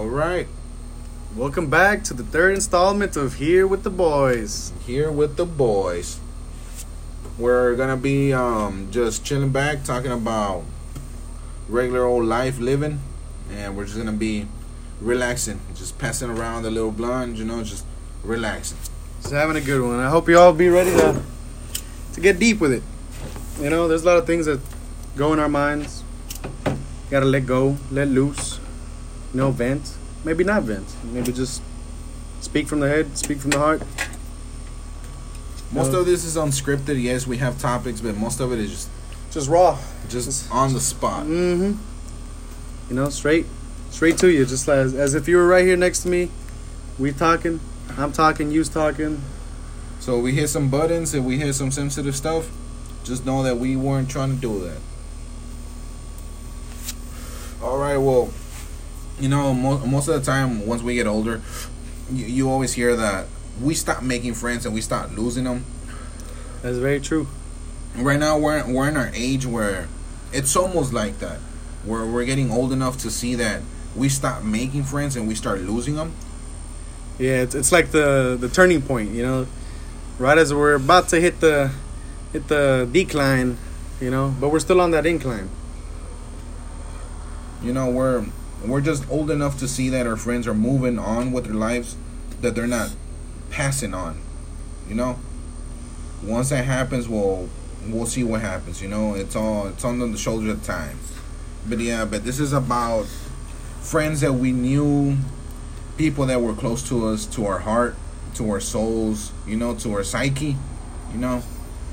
All right. Welcome back to the third installment of Here with the Boys. Here with the boys. We're gonna be um, just chilling back, talking about regular old life living, and we're just gonna be relaxing, just passing around the little blunt, you know, just relaxing. Just having a good one. I hope you all be ready to to get deep with it. You know, there's a lot of things that go in our minds. gotta let go, let loose. You know, vent. Maybe not vent. Maybe just speak from the head, speak from the heart. Most of this is unscripted. Yes, we have topics, but most of it is just Just raw. just on the spot. Mm-hmm. You know, straight, straight to you, just as as if you were right here next to me. We talking. I'm talking. You's talking. So we hit some buttons and we hit some sensitive stuff. Just know that we weren't trying to do that. All right. Well, you know, most most of the time, once we get older, you, you always hear that we stop making friends and we start losing them. That's very true. Right now, we're we're in our age where it's almost like that, where we're getting old enough to see that we stop making friends and we start losing them. Yeah, it's, it's like the the turning point. You know, right as we're about to hit the hit the decline. You know, but we're still on that incline. you know we're we're just old enough to see that our friends are moving on with their lives that they're not passing on you know once that happens we'll we'll see what happens you know it's all it's on the shoulders of time but yeah but this is about friends that we knew people that were close to us to our heart to our souls you know to our psyche you know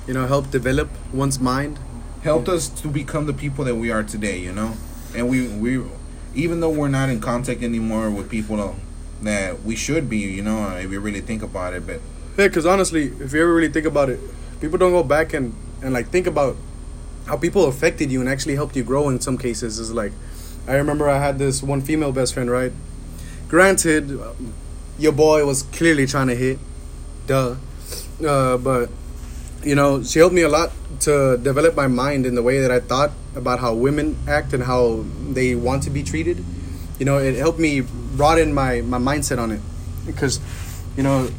You know, help develop one's mind. helped us to become the people that we are today, you know. And we we even though we're not in contact anymore with people that we should be, you know, if you really think about it, but Yeah, because honestly, if you ever really think about it, people don't go back and, and like think about how people affected you and actually helped you grow in some cases. Is like, I remember I had this one female best friend, right? Granted, your boy was clearly trying to hit, duh. Uh, but, you know, she helped me a lot to develop my mind in the way that I thought about how women act and how they want to be treated. You know, it helped me broaden my, my mindset on it. Because, you know,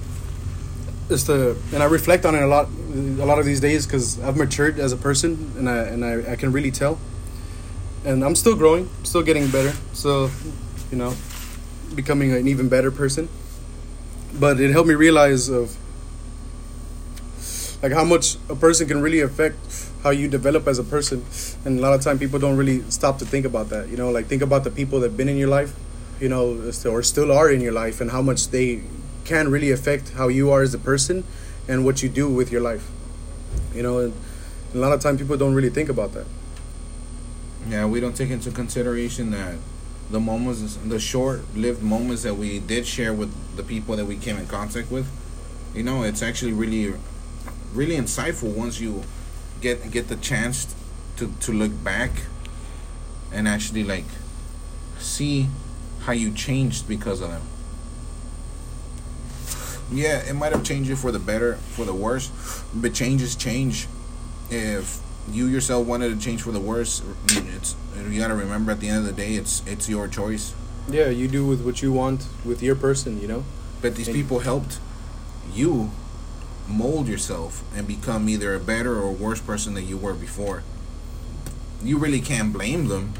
it's the and I reflect on it a lot a lot of these days because I've matured as a person and I and I, I can really tell and I'm still growing still getting better so you know becoming an even better person but it helped me realize of like how much a person can really affect how you develop as a person. And a lot of time people don't really stop to think about that you know? Like think about the people that've been in your life you know or still are in your life and how much they can really affect how you are as a person and what you do with your life you know? And a lot of time people don't really think about that. Yeah, we don't take into consideration that the moments, the short-lived moments that we did share with the people that we came in contact with, you know, it's actually really, really insightful once you get get the chance to to look back and actually like see how you changed because of them. Yeah, it might have changed you for the better, for the worse, but changes change. If you yourself wanted to change for the worse, it's you got to remember at the end of the day, it's it's your choice. yeah you do with what you want with your person you know But these And- people helped you mold yourself and become either a better or worse person than you were before. You really can't blame them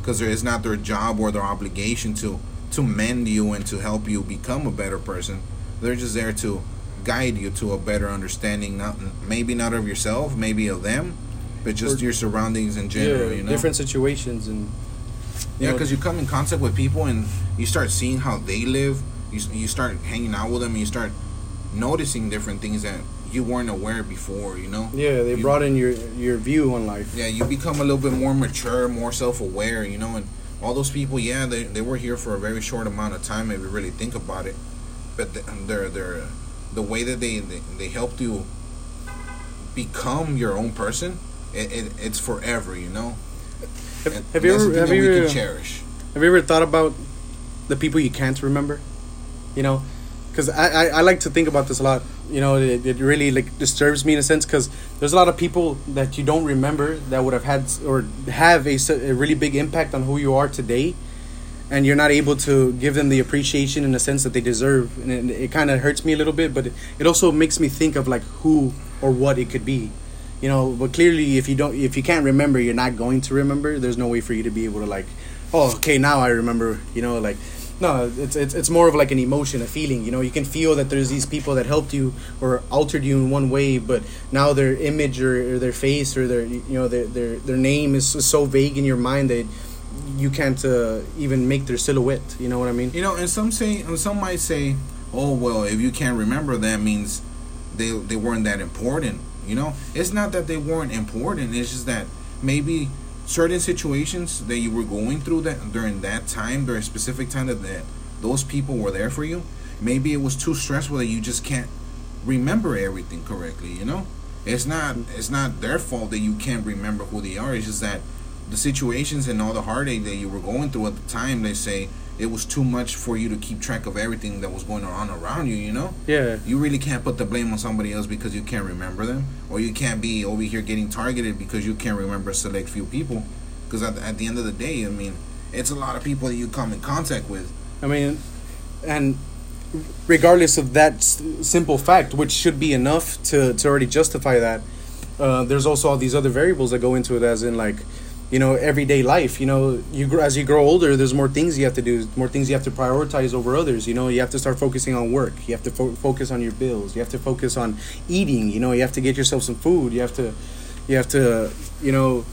because it's not their job or their obligation to to mend you and to help you become a better person. They're just there to guide you to a better understanding, not maybe not of yourself, maybe of them, but just Or- your surroundings in general. yeah you know, different situations and yeah, because you come in contact with people and you start seeing how they live. You you start hanging out with them. And you start noticing different things that you weren't aware before. You know. yeah they You- brought in your your view on life Yeah, you become a little bit more mature, more self-aware. You know, and all those people, yeah, they they were here for a very short amount of time if you really think about it. But the, they're they're the way that they, they they helped you become your own person. It, it it's forever. You know. have, And have you ever have you can cherish. Have you ever thought about the people you can't remember? You know, because I, I, I like to think about this a lot. You know, it, it really like disturbs me in a sense because there's a lot of people that you don't remember that would have had or have a, a really big impact on who you are today, and you're not able to give them the appreciation in the sense that they deserve. And it, it kind of hurts me a little bit but it, it also makes me think of like who or what it could be. You know but clearly if you don't if you can't remember you're not going to remember. There's no way for you to be able to like oh okay now i remember you know like no it's, it's it's more of like an emotion a feeling you know you can feel that there's these people that helped you or altered you in one way but now their image or, or their face or their you know their their, their name is so vague in your mind that you can't uh, even make their silhouette you know what i mean You know, and some say, and some might say, "Oh, well, if you can't remember, that means they they weren't that important." You know, it's not that they weren't important. It's just that maybe certain situations that you were going through that during that time, during a specific time that, that those people were there for you, maybe it was too stressful that you just can't remember everything correctly. You know, it's not it's not their fault that you can't remember who they are. It's just that the situations and all the heartache that you were going through at the time, they say it was too much for you to keep track of everything that was going on around you. You know, yeah you really can't put the blame on somebody else because you can't remember them, or you can't be over here getting targeted because you can't remember a select few people. Because at, at the end of the day, I mean, it's a lot of people that you come in contact with. I mean, and regardless of that s- simple fact, which should be enough to, to already justify that, uh, there's also all these other variables that go into it, as in like, you know, everyday life. You know, you as you grow older, there's more things you have to do, more things you have to prioritize over others. You know, you have to start focusing on work. You have to fo- focus on your bills. You have to focus on eating. You know, you have to get yourself some food. You have to, you have to, you know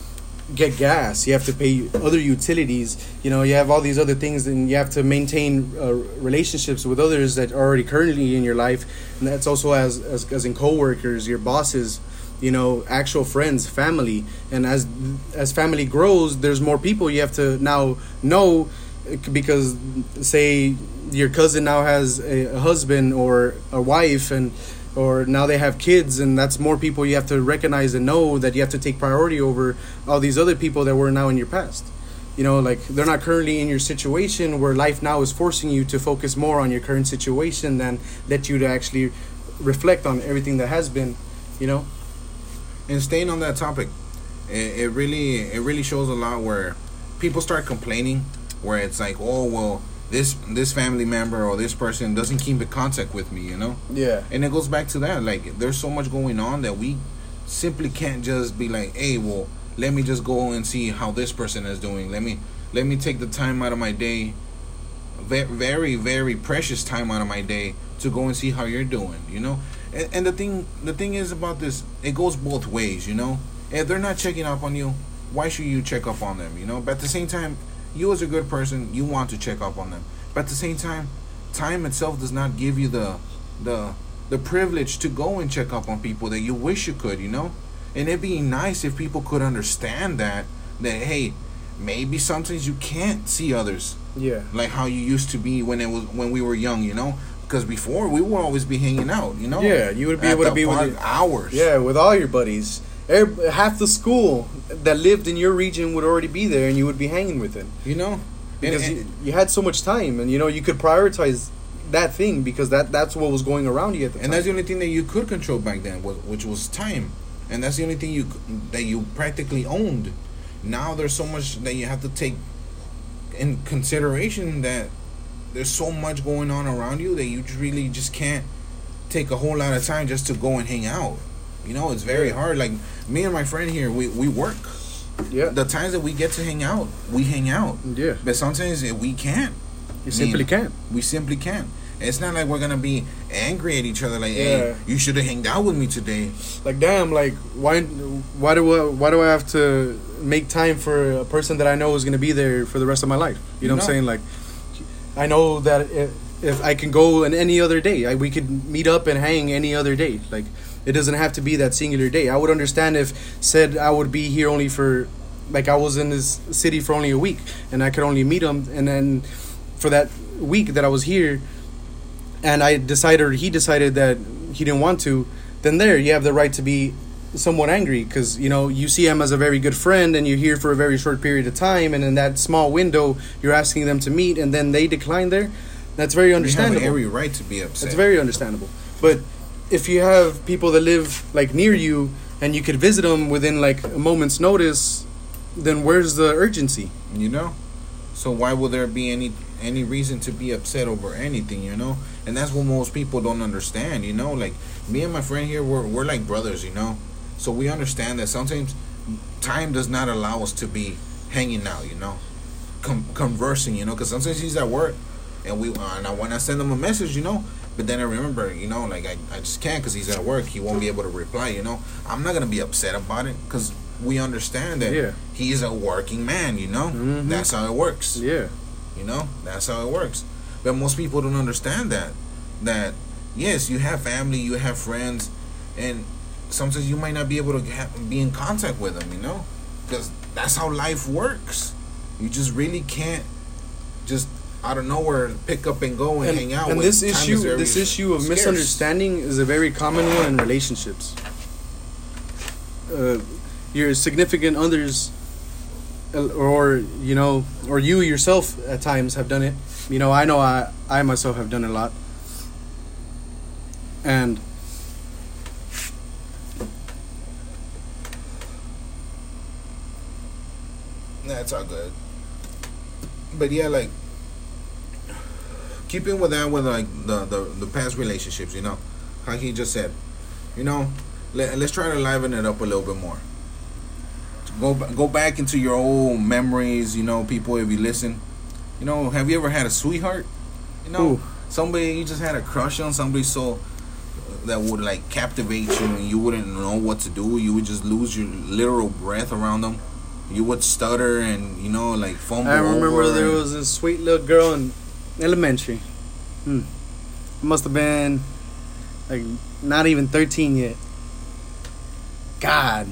get gas you have to pay other utilities you know you have all these other things and you have to maintain uh, relationships with others that are already currently in your life and that's also as as, as in coworkers your bosses you know actual friends family. And as as family grows there's more people you have to now know because say your cousin now has a husband or a wife and or now they have kids and that's more people you have to recognize and know that you have to take priority over all these other people that were now in your past. You know like they're not currently in your situation where life now is forcing you to focus more on your current situation than let you to actually reflect on everything that has been you know And staying on that topic, it, it really it really shows a lot where people start complaining, where it's like, oh well, this this family member or this person doesn't keep in contact with me, you know. yeah And it goes back to that. Like, there's so much going on that we simply can't just be like, hey, well, let me just go and see how this person is doing. Let me let me take the time out of my day, very very precious time out of my day to go and see how you're doing. You know. And, and the thing the thing is about this, it goes both ways. You know. If they're not checking up on you, why should you check up on them? You know. But at the same time, you as a good person, you want to check up on them. But at the same time, time itself does not give you the the the privilege to go and check up on people that you wish you could, you know? And it'd be nice if people could understand that that hey, maybe sometimes you can't see others yeah like how you used to be when it was when we were young, you know? Because before we would always be hanging out, you know? Yeah, you would be At able to be with your- hours. Yeah, with all your buddies. Every, half the school that lived in your region would already be there, and you would be hanging with them You know? Because and- you, you had so much time, and you know you could prioritize that thing because that that's what was going around you at the and time. that's the only thing that you could control back then, which was time, and that's the only thing you that you practically owned. Now there's so much that you have to take in consideration that there's so much going on around you that you really just can't take a whole lot of time just to go and hang out. You know, it's very hard. Like me and my friend here, we we work. yeah, The times that we get to hang out, we hang out. yeah, But sometimes we can't. you simply can't. We simply can't. It's not like we're gonna be angry at each other. Like, Yeah. hey, you should have hanged out with me today. Like damn, like why why do I why do I have to make time for a person that I know is gonna be there for the rest of my life? You know what I'm saying? Like I know that if, if I can go on any other day, I, we could meet up and hang any other day. Like it doesn't have to be that singular day. I would understand if said I would be here only for like I was in this city for only a week and I could only meet him and then for that week that I was here and I decided he decided that he didn't want to, then there you have the right to be somewhat angry because you know you see him as a very good friend and you're here for a very short period of time and in that small window you're asking them to meet and then they decline there. That's very understandable You have every right to be upset. It's very understandable. But if you have people that live like near you and you could visit them within like a moment's notice, then where's the urgency? you know. So why will there be any any reason to be upset over anything, you know? And that's what most people don't understand, you know? Like me and my friend here we're we're like brothers, you know? So we understand that sometimes time does not allow us to be hanging out, you know? Com- conversing, you know, cuz sometimes he's at work and we uh, and I when I send him a message, you know, but then I remember, you know, like I, I just can't because he's at work. He won't be able to reply. You know, I'm not gonna be upset about it because we understand that Yeah. he's a working man. You know, Mhm. that's how it works. Yeah. You know, that's how it works. But most people don't understand that. That yes, you have family, you have friends, and sometimes you might not be able to ha be in contact with them. You know, because that's how life works. You just really can't just out of nowhere pick up and go and, And, hang out. and this time is issue, this issue of scarce. misunderstanding is a very common one in relationships. Uh, your significant others, uh, or you know, or you yourself at times have done it. You know, I know I, I myself have done it a lot. And That's all good. But yeah, like keeping with that with like the, the the past relationships, you know, how he just said, you know, let, let's try to liven it up a little bit more. Go go back into your old memories, you know, people. If you listen, you know, have you ever had a sweetheart? You know, Ooh. somebody you just had a crush on, somebody so uh, that would like captivate you, and you wouldn't know what to do. You would just lose your literal breath around them. You would stutter and you know like fumble. I remember there was this sweet little girl in elementary. Hmm. Must have been like not even 13 yet. God.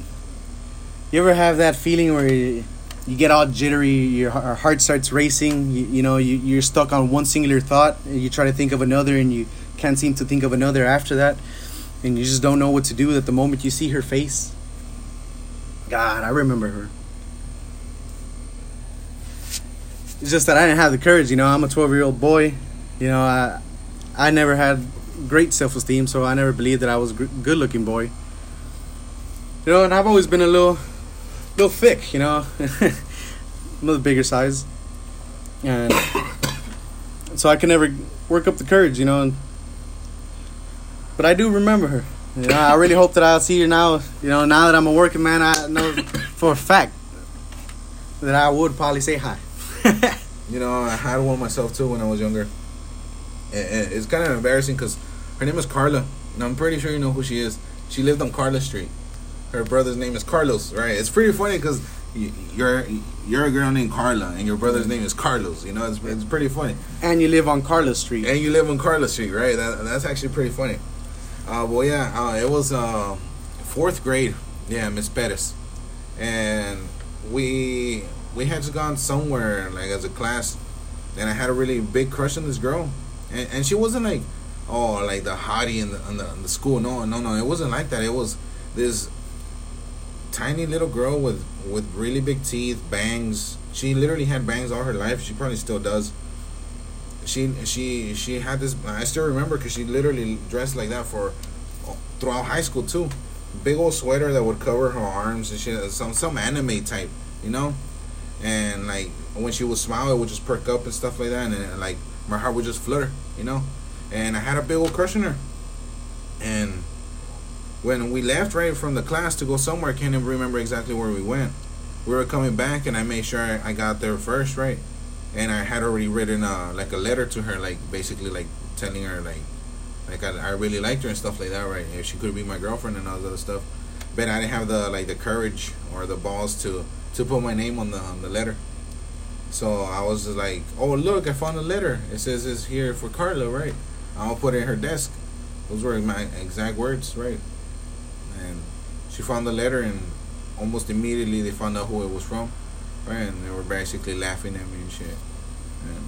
You ever have that feeling where you, you get all jittery, your heart heart starts racing, you, you know, you, you're stuck on one singular thought, and you try to think of another, and you can't seem to think of another after that, and you just don't know what to do at the moment you see her face? God, I remember her. It's just that I didn't have the courage. You know, I'm a 12 year old boy. You know, I I never had great self esteem, so I never believed that I was a good looking boy. You know, and I've always been a little, little thick. You know, I'm the bigger size, and so I can never work up the courage. You know, and but I do remember her. You know, I really hope that I'll see her now. You know, now that I'm a working man, I know for a fact that I would probably say hi. You know, I had one myself too when I was younger. And- and It's kind of embarrassing because her name is Carla, and I'm pretty sure you know who she is. She lived on Carla Street. Her brother's name is Carlos, right? It's pretty funny because you're you're a girl named Carla, and your brother's name is Carlos. You know, it's, it's pretty funny. and you live on Carlos Street. And you live on Carla Street, right? That, that's actually pretty funny. Uh, well, yeah, uh, it was uh, fourth grade. Yeah, Miss Pettis, and we we had just gone somewhere like as a class, and I had a really big crush on this girl, and, and she wasn't like oh like the hottie in the, in the in the school. No, no, no, it wasn't like that. It was this tiny little girl with with really big teeth, bangs. She literally had bangs all her life. She probably still does she she she had this i still remember because she literally dressed like that for throughout high school too big old sweater that would cover her arms and she some some anime type you know and like when she would smile it would just perk up and stuff like that. And, then, like my heart would just flutter you know? And i had a big old crush on her. And when we left right from the class to go somewhere i can't even remember exactly where we went. We were coming back and i made sure i, got there first right? And I had already written uh, like a letter to her, like basically like telling her like like I, I really liked her and stuff like that, right? If she could be my girlfriend and all that other stuff, but I didn't have the like the courage or the balls to to put my name on the on the letter. So I was like, oh look, I found a letter. It says it's here for Carla, right? I'll put it in her desk. Those were my exact words, right? And she found the letter, and almost immediately they found out who it was from. Right, and they were basically laughing at me and shit. And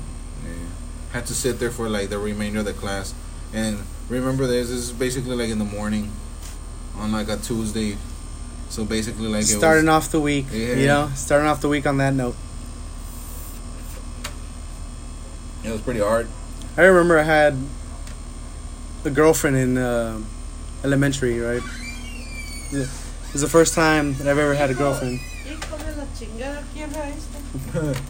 yeah, had to sit there for like the remainder of the class. And remember, this, this is basically like in the morning, on like a Tuesday. So basically, like it starting was, off the week, Yeah. you know, starting off the week on that note. it was pretty hard. I remember I had a girlfriend in uh, elementary, right? Yeah. It was the first time that I've ever had a girlfriend.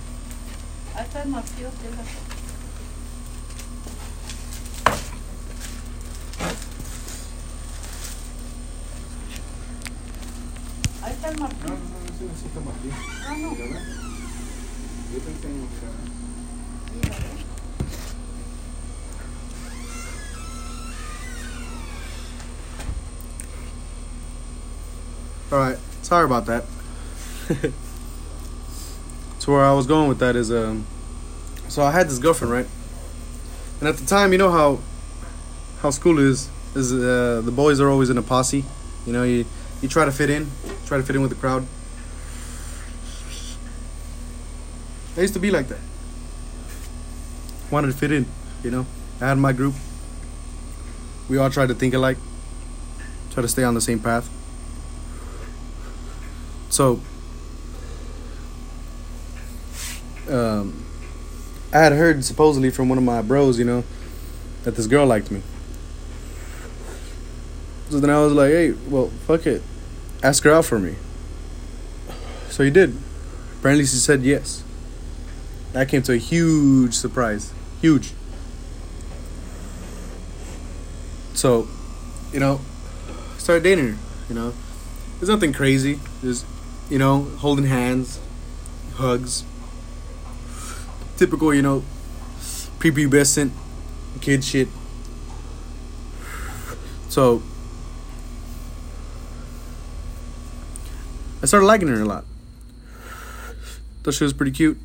Está el martillo, fíjate. Ahí está el martillo. Ah, no. All right, sorry about that. so where I was going with that is, um, so I had this girlfriend, right? And at the time, you know how how school is is uh, the boys are always in a posse. You know, you you try to fit in, try to fit in with the crowd. I used to be like that. Wanted to fit in, you know. I had my group. We all tried to think alike, try to stay on the same path. So, um, I had heard supposedly from one of my bros, you know, that this girl liked me. So then I was like, hey, well, fuck it. Ask her out for me. So he did. Apparently, she said yes. That came to a huge surprise. Huge. So, you know, started dating her, you know. There's nothing crazy. Just, you know, holding hands, hugs. Typical, you know, prepubescent kid shit. So, I started liking her a lot. Thought she was pretty cute.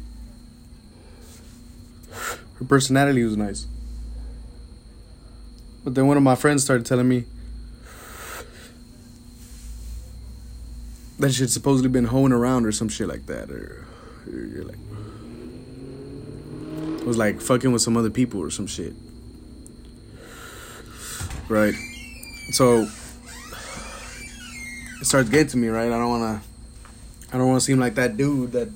Her personality was nice. But then one of my friends started telling me that she had supposedly been hoeing around or some shit like that, or, or like was like fucking with some other people or some shit. Right. So it starts getting to me, right? I don't wanna I don't wanna seem like that dude that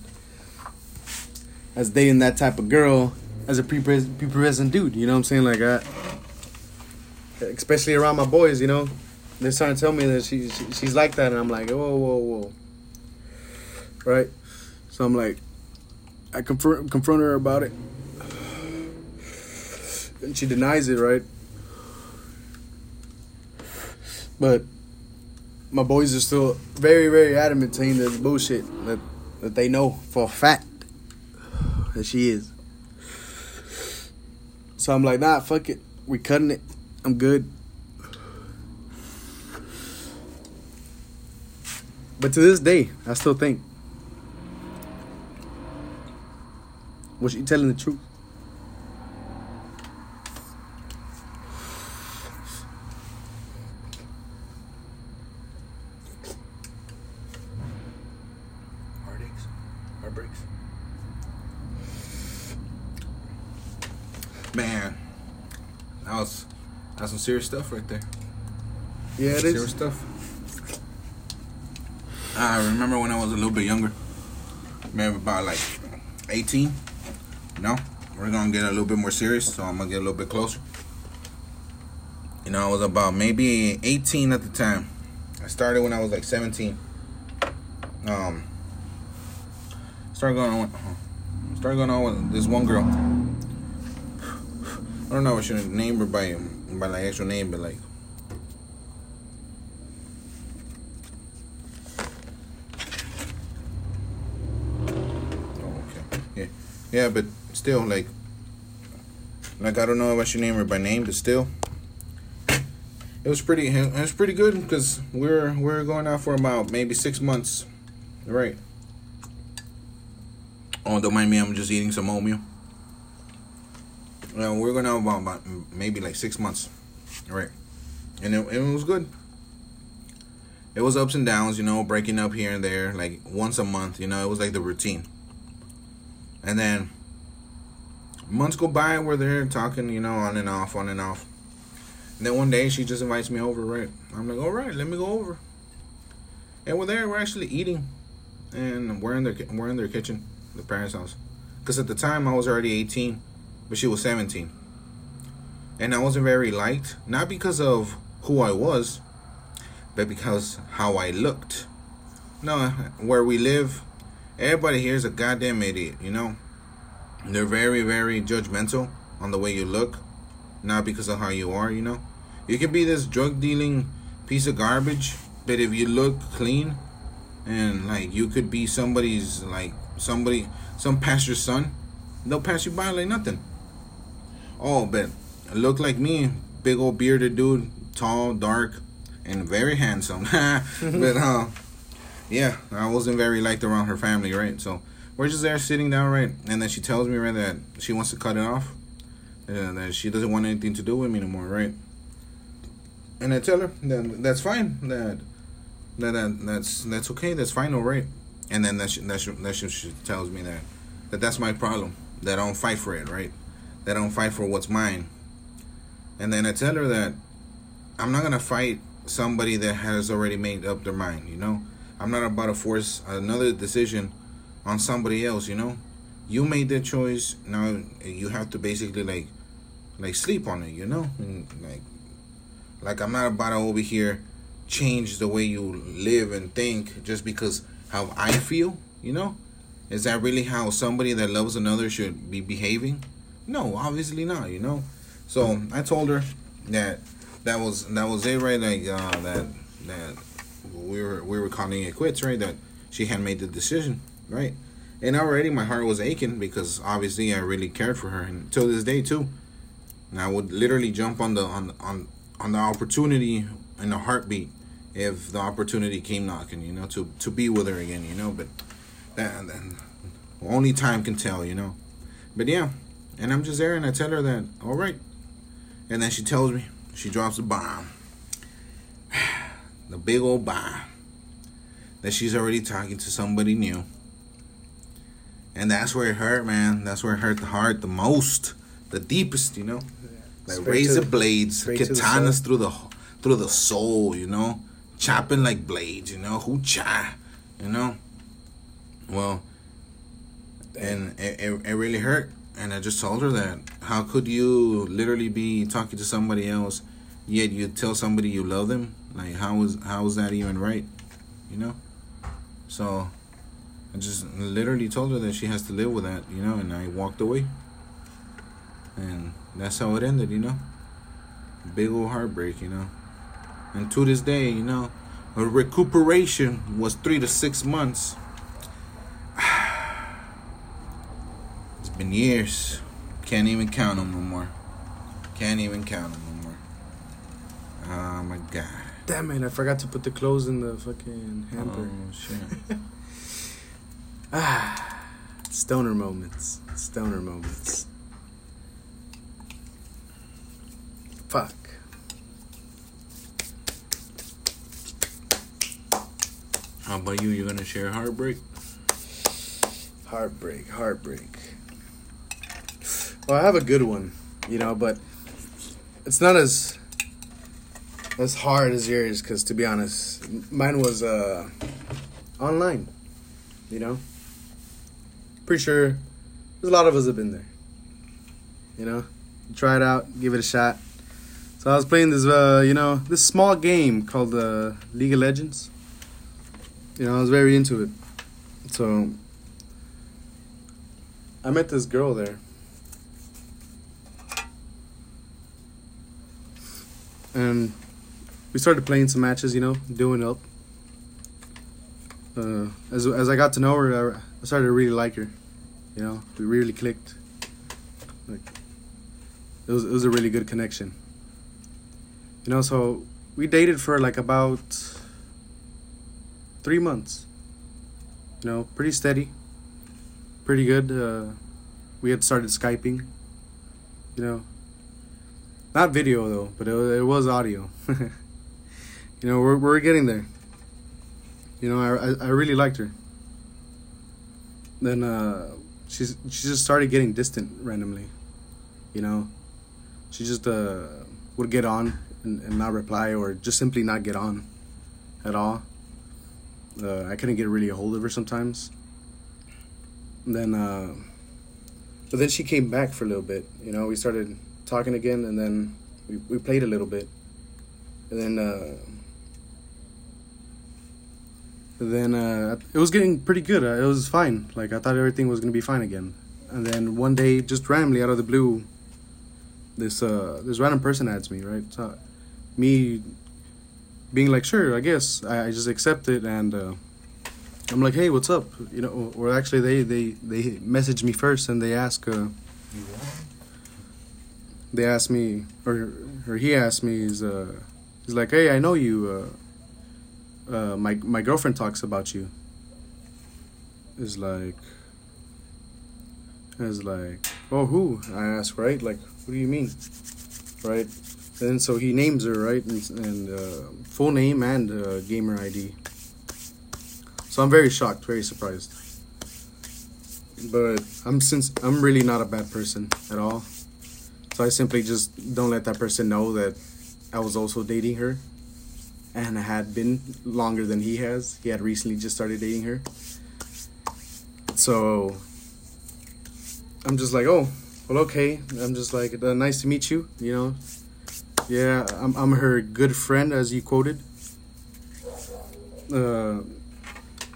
as dating that type of girl as a pre-present dude, you know what I'm saying? Like I especially around my boys, you know. They're starting to tell me that she, she she's like that and I'm like, whoa, whoa, whoa. Right? So I'm like I confront confront her about it. And she denies it, right? But my boys are still very, very adamant saying that bullshit. That that they know for a fact that she is. So I'm like, nah, fuck it. We cutting it. I'm good. But to this day, I still think was she telling the truth? Heartaches, heartbreaks. Man, that was that's some serious stuff right there. Yeah, it serious is. stuff. I remember when I was a little bit younger, maybe about like 18. No, we're gonna get a little bit more serious, so I'm gonna get a little bit closer. You know, I was about maybe 18 at the time. I started when I was like 17. Um, started going on, started going on with this one girl. I don't know if I should name her by by like actual name, but like Oh, okay. Yeah, yeah, but still, like, like I don't know I should name her by name, but still, it was pretty. It was pretty good because we're we're going out for about maybe six months, right? Oh, don't mind me. I'm just eating some oatmeal. Uh, we're going out about, about maybe like six months, right? And it, it was good. It was ups and downs, you know, breaking up here and there, like once a month. You know, it was like the routine. And then months go by, we're there talking, you know, on and off, on and off. And then one day she just invites me over, right? I'm like, all right, let me go over. And we're there, we're actually eating, and we're in their we're in their kitchen, the parents' house. Because at the time I was already 18, but she was 17. And I wasn't very liked, not because of who I was, but because how I looked. No, where we live, everybody here is a goddamn idiot, you know? they're very very judgmental on the way you look, not because of how you are. You know, you could be this drug dealing piece of garbage, but if you look clean, and like you could be somebody's like somebody some pastor's son, they'll pass you by like nothing. Oh, but look like me, big old bearded dude, tall, dark, and very handsome. but uh, yeah, I wasn't very liked around her family, right? So we're just there sitting down, right? And then she tells me, right, that she wants to cut it off, and that she doesn't want anything to do with me anymore, right? And I tell her that that's fine, that that, that that's that's okay, that's fine, all right. And then that's that's that's she tells me that that that's my problem, that I don't fight for it, right? That I don't fight for what's mine. And then I tell her that I'm not gonna fight somebody that has already made up their mind, you know? I'm not about to force another decision on somebody else, you know? You made that choice, now you have to basically like like sleep on it, you know? And like like I'm not about to over here change the way you live and think just because how I feel, you know? Is that really how somebody that loves another should be behaving? No, obviously not, you know? So I told her that that was that was it, right? Like uh, that that we were we were calling it quits, right? That she had made the decision, right? And already my heart was aching because obviously I really cared for her, and till this day too. And I would literally jump on the on on on the opportunity in a heartbeat if the opportunity came knocking, you know, to to be with her again, you know. But that, that only time can tell, you know. But yeah, and I'm just there, and I tell her that all right, and then she tells me she drops a bomb, the big old bomb, that she's already talking to somebody new. And that's where it hurt, man. That's where it hurt the heart the most, the deepest, you know. Like Straight razor to- blades, to the katanas through the through the soul, you know, chopping like blades, you know, who cha, you know. Well, and it, it, it really hurt. And I just told her that how could you literally be talking to somebody else, yet you tell somebody you love them? Like how is how is that even right? You know. So I just literally told her that she has to live with that, you know, and I walked away. And that's how it ended, you know. Big old heartbreak, you know. And to this day, you know, her recuperation was three to six months. It's been years. Can't even count them no more. Can't even count them no more. Oh my god. Damn it! I forgot to put the clothes in the fucking hamper. Oh shit. Ah, stoner moments. Stoner moments. Fuck. How about you? You're gonna share heartbreak? Heartbreak, heartbreak. Well, I have a good one, you know, but it's not as as hard as yours. Because to be honest, mine was uh online. You know, pretty sure there's a lot of us have been there. You know, try it out, give it a shot. So I was playing this, uh, you know, this small game called uh, League of Legends. You know, I was very into it. So I met this girl there. And we started playing some matches, you know, doing up. Uh, as as I got to know her, I, started to really like her. You know, we really clicked. Like, it was it was a really good connection. You know, so we dated for like about three months. You know, pretty steady, pretty good. Uh, we had started skyping. You know, not video though, but it, it was audio. you know, we're we're getting there. You know, I, I, I really liked her. Then uh, she's she just started getting distant randomly. You know, she just uh, would get on and, and not reply, or just simply not get on at all. Uh, I couldn't get really a hold of her sometimes. And then, uh, but then she came back for a little bit. You know, we started talking again, and then we, we played a little bit, and then uh, then uh, it was getting pretty good. Uh, it was fine. Like I thought everything was gonna be fine again. and then one day, just randomly out of the blue, this uh this random person adds me, right? So, me being like, sure, I guess I, I just accept it, and uh, I'm like, hey, what's up? You know, or actually, they they they message me first, and they ask, uh, they ask me, or or he asked me, is uh, he's like, hey, I know you. Uh, uh, my my girlfriend talks about you. Is like. Is like, oh, who? I ask, right? Like, what do you mean? Right? And so he names her, right? And, and uh, full name and uh, gamer ID. So I'm very shocked, very surprised. But I'm since I'm really not a bad person at all. So I simply just don't let that person know that I was also dating her. And I had been longer than he has. He had recently just started dating her. So I'm just like, oh, well, okay. I'm just like, uh, nice to meet you. You know, yeah, I'm I'm her good friend, as you quoted. Uh,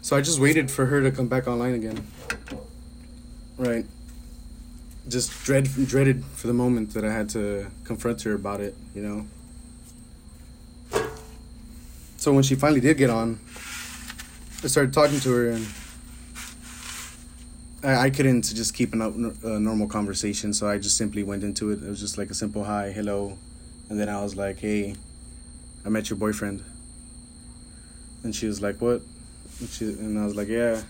so I just waited for her to come back online again. Right. Just dread dreaded for the moment that I had to confront her about it. You know. So when she finally did get on, I started talking to her and. I, I couldn't just keep a normal conversation, so I just simply went into it. It was just like a simple hi, hello, and then I was like, "Hey, I met your boyfriend." And she was like, "What?" And, she, and I was like, "Yeah,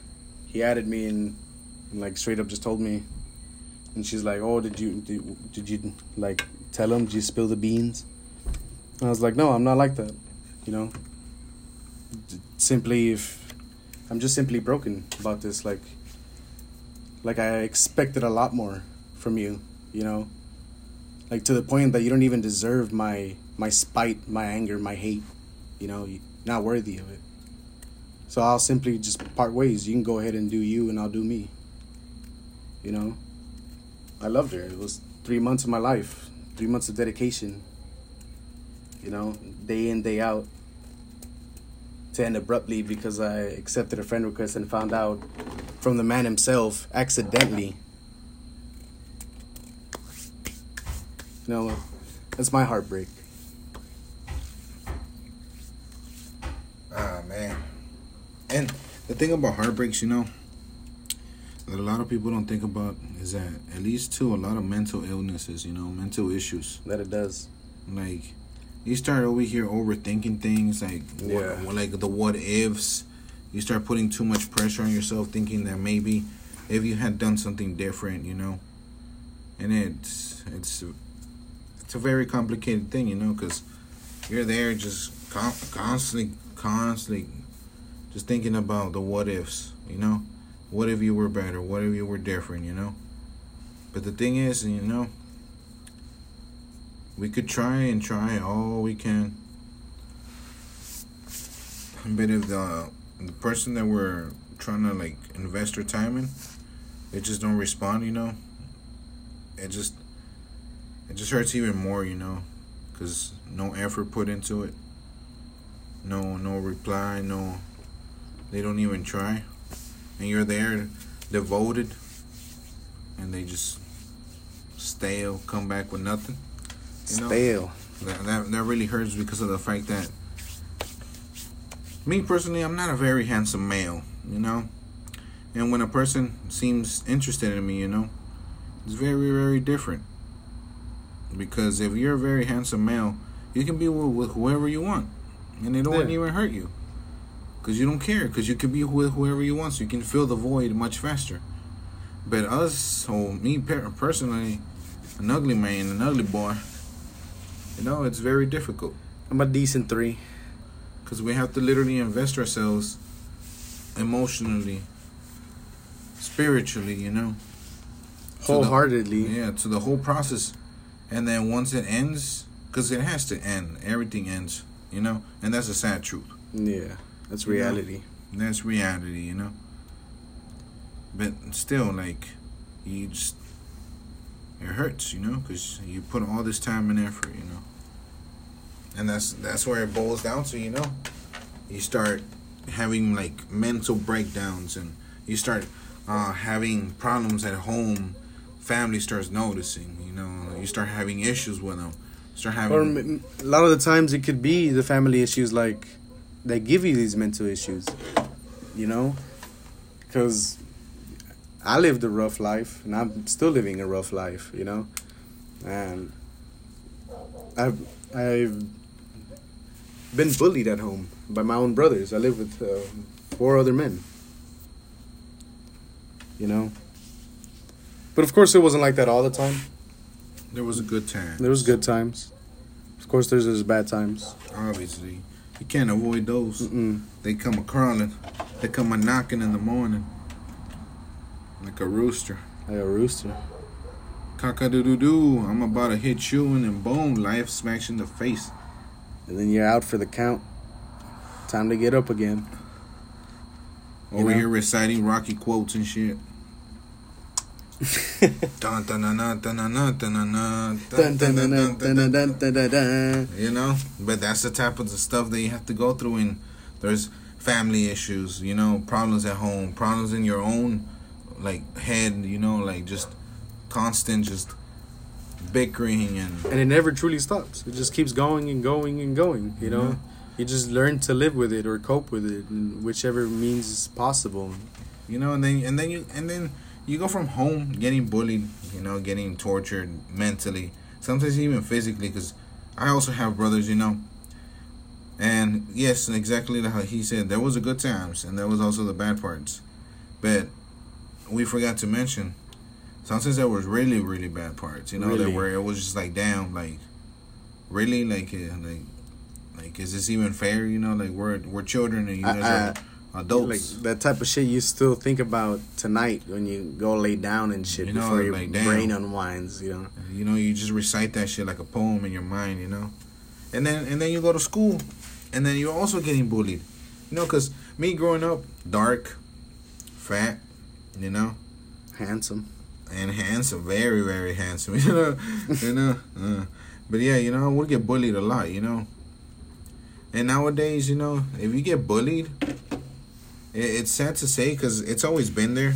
he added me and, and like straight up just told me." And she's like, "Oh, did you did, did you like tell him? Did you spill the beans?" And I was like, "No, I'm not like that. You know. Simply, if I'm just simply broken about this, like." like I expected a lot more from you, you know? Like to the point that you don't even deserve my my spite, my anger, my hate, you know, you're not worthy of it. So I'll simply just part ways. You can go ahead and do you and I'll do me. You know? I loved her. It was 3 months of my life, 3 months of dedication. You know, day in, day out to end abruptly because I accepted a friend request and found out from the man himself accidentally. You know, that's my heartbreak. Ah man, and the thing about heartbreaks, you know, that a lot of people don't think about is that at least to a lot of mental illnesses, you know, mental issues. That it does. Like, you start over here overthinking things, like Yeah. what, like the what ifs. You start putting too much pressure on yourself, thinking that maybe if you had done something different, you know, and it's it's it's a very complicated thing, you know, because you're there just con- constantly, constantly, just thinking about the what ifs, you know, what if you were better, what if you were different, you know. But the thing is, you know, we could try and try all we can. But if the the person that we're trying to like invest our time in, they just don't respond, you know. It just it just hurts even more, you know, because no effort put into it. No no reply, no. They don't even try, and you're there, devoted, and they just stale, come back with nothing. You know? Stale. That, that that really hurts because of the fact that me personally, I'm not a very handsome male, you know. And when a person seems interested in me, you know, it's very very different. Because if you're a very handsome male, you can be with, with whoever you want, and it don't Yeah. even hurt you. Cause you don't care, cause you can be with whoever you want, so you can fill the void much faster. But us, or me per- personally, an ugly man, an ugly boy, you know, it's very difficult I'm a decent three. because we have to literally invest ourselves emotionally, spiritually, you know, To the- Wholeheartedly. yeah, to the whole process. And then once it ends, because it has to end, everything ends, you know, and that's a sad truth. Yeah. That's You know? reality. That's reality, you know. But still, like, you just it hurts, you know, because you put all this time and effort, you know. And that's that's where it boils down to, you know. You start having like mental breakdowns, and you start uh, having problems at home, family starts noticing. You know, you start having issues with them. Start having. Or a lot of the times it could be the family issues like they give you these mental issues, you know? Because I lived a rough life and I'm still living a rough life, you know? And I've, I've been bullied at home by my own brothers. I live with uh, four other men, you know? But of course, it wasn't like that all the time. there was a good time. There was good times. Of course, there's those bad times. Obviously, you can't avoid those. Mm-mm. They come a crawling. They come a knocking in the morning, like a rooster. Like a rooster. Cock a doo doo doo. I'm about to hit you, and then boom, life smacks in the face. And then you're out for the count. Time to get up again. You Over know? here reciting Rocky quotes and shit. You know, but that's the type of the stuff that you have to go through. And there's family issues, you know, problems at home, problems in your own like head, you know, like just constant, just bickering and And it never truly stops. It just keeps going and going and going, you know? Yeah. You just learn to live with it or cope with it whichever means is possible. you know, and then and then you and then you go from home getting bullied, you know, getting tortured mentally, sometimes even physically, because I also have brothers, you know. And yes, exactly like he said, there was the good times and there was also the bad parts, but we forgot to mention sometimes there was really really bad parts, you know, Really? that where it was just like damn, like really like uh, like like is this even fair? You know, like we're we're children and you I- guys I- are adults. Like that type of shit you still think about tonight when you go lay down and shit You know, before your like, damn. brain unwinds, you know? You know, you just recite that shit like a poem in your mind, you know. And then and then you go to school, and then you're also getting bullied, you know, because me growing up, dark, fat, you know, Handsome. and handsome, very very handsome, you know, you know. Uh, but yeah, you know, we get bullied a lot, you know. And nowadays, you know, if you get bullied, it's sad to say because it's always been there.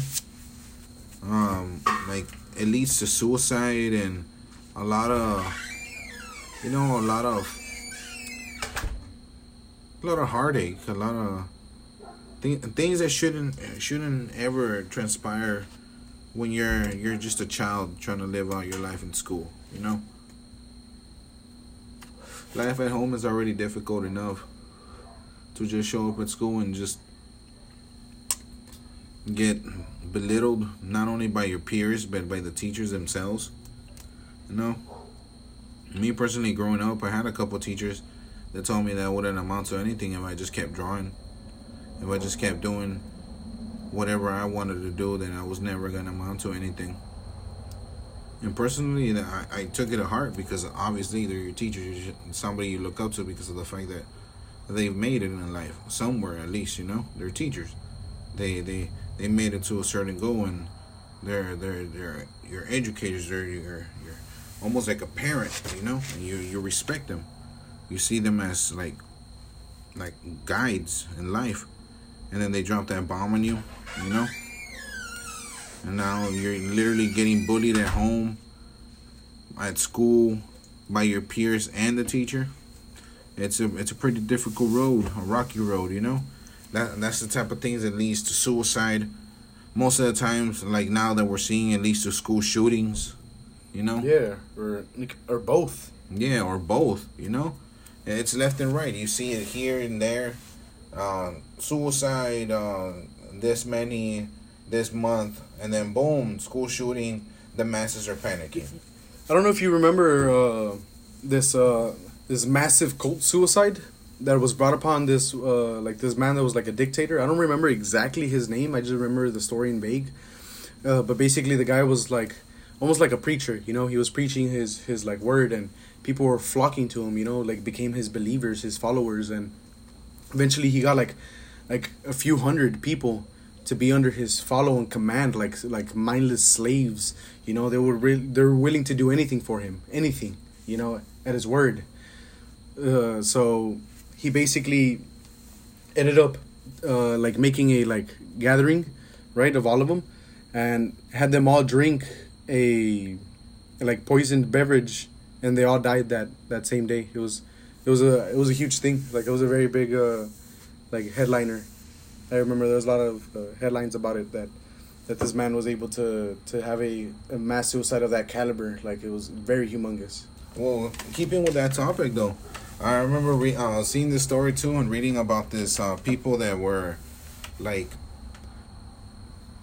Um, like it leads to suicide and a lot of, you know, a lot of, a lot of heartache, a lot of th- things that shouldn't shouldn't ever transpire when you're you're just a child trying to live out your life in school. You know, life at home is already difficult enough to just show up at school and just get belittled not only by your peers but by the teachers themselves. You know, me personally, growing up, I had a couple teachers that told me that I wouldn't amount to anything if I just kept drawing. If I just kept doing whatever I wanted to do, then I was never gonna amount to anything. And personally, I, I took it to heart because obviously they're your teachers, somebody you look up to because of the fact that they've made it in life somewhere at least. You know, they're teachers. They they they made it to a certain goal, and they're they're they're your educators. They're your your almost like a parent. You know, and you you respect them. You see them as like like guides in life, and then they drop that bomb on you. You know. And now you're literally getting bullied at home, at school, by your peers and the teacher. It's a it's a pretty difficult road, a rocky road, you know. That that's the type of things that leads to suicide. Most of the times, like now that we're seeing, it leads to school shootings. You know. Yeah, or or both. Yeah, or both, you know? It's left and right. You see it here and there. Um, suicide, uh, this many, this month, and then boom, school shooting. The masses are panicking. I don't know if you remember uh, this uh, this massive cult suicide that was brought upon this uh, like this man that was like a dictator. I don't remember exactly his name. I just remember the story in vague. Uh, but basically, the guy was like almost like a preacher. You know, he was preaching his his like word, and people were flocking to him. You know, like became his believers, his followers, and eventually he got like like a few hundred people to be under his follow and command like like mindless slaves you know they were re- they're willing to do anything for him anything you know at his word uh, so he basically ended up uh, like making a like gathering right of all of them and had them all drink a like poisoned beverage, and they all died that that same day. It was it was a it was a huge thing. Like it was a very big uh, like headliner. I remember there was a lot of uh, headlines about it that that this man was able to to have a, a mass suicide of that caliber. Like it was very humongous. Well, keeping with that topic though, I remember re- uh, seeing this story too and reading about this uh, people that were like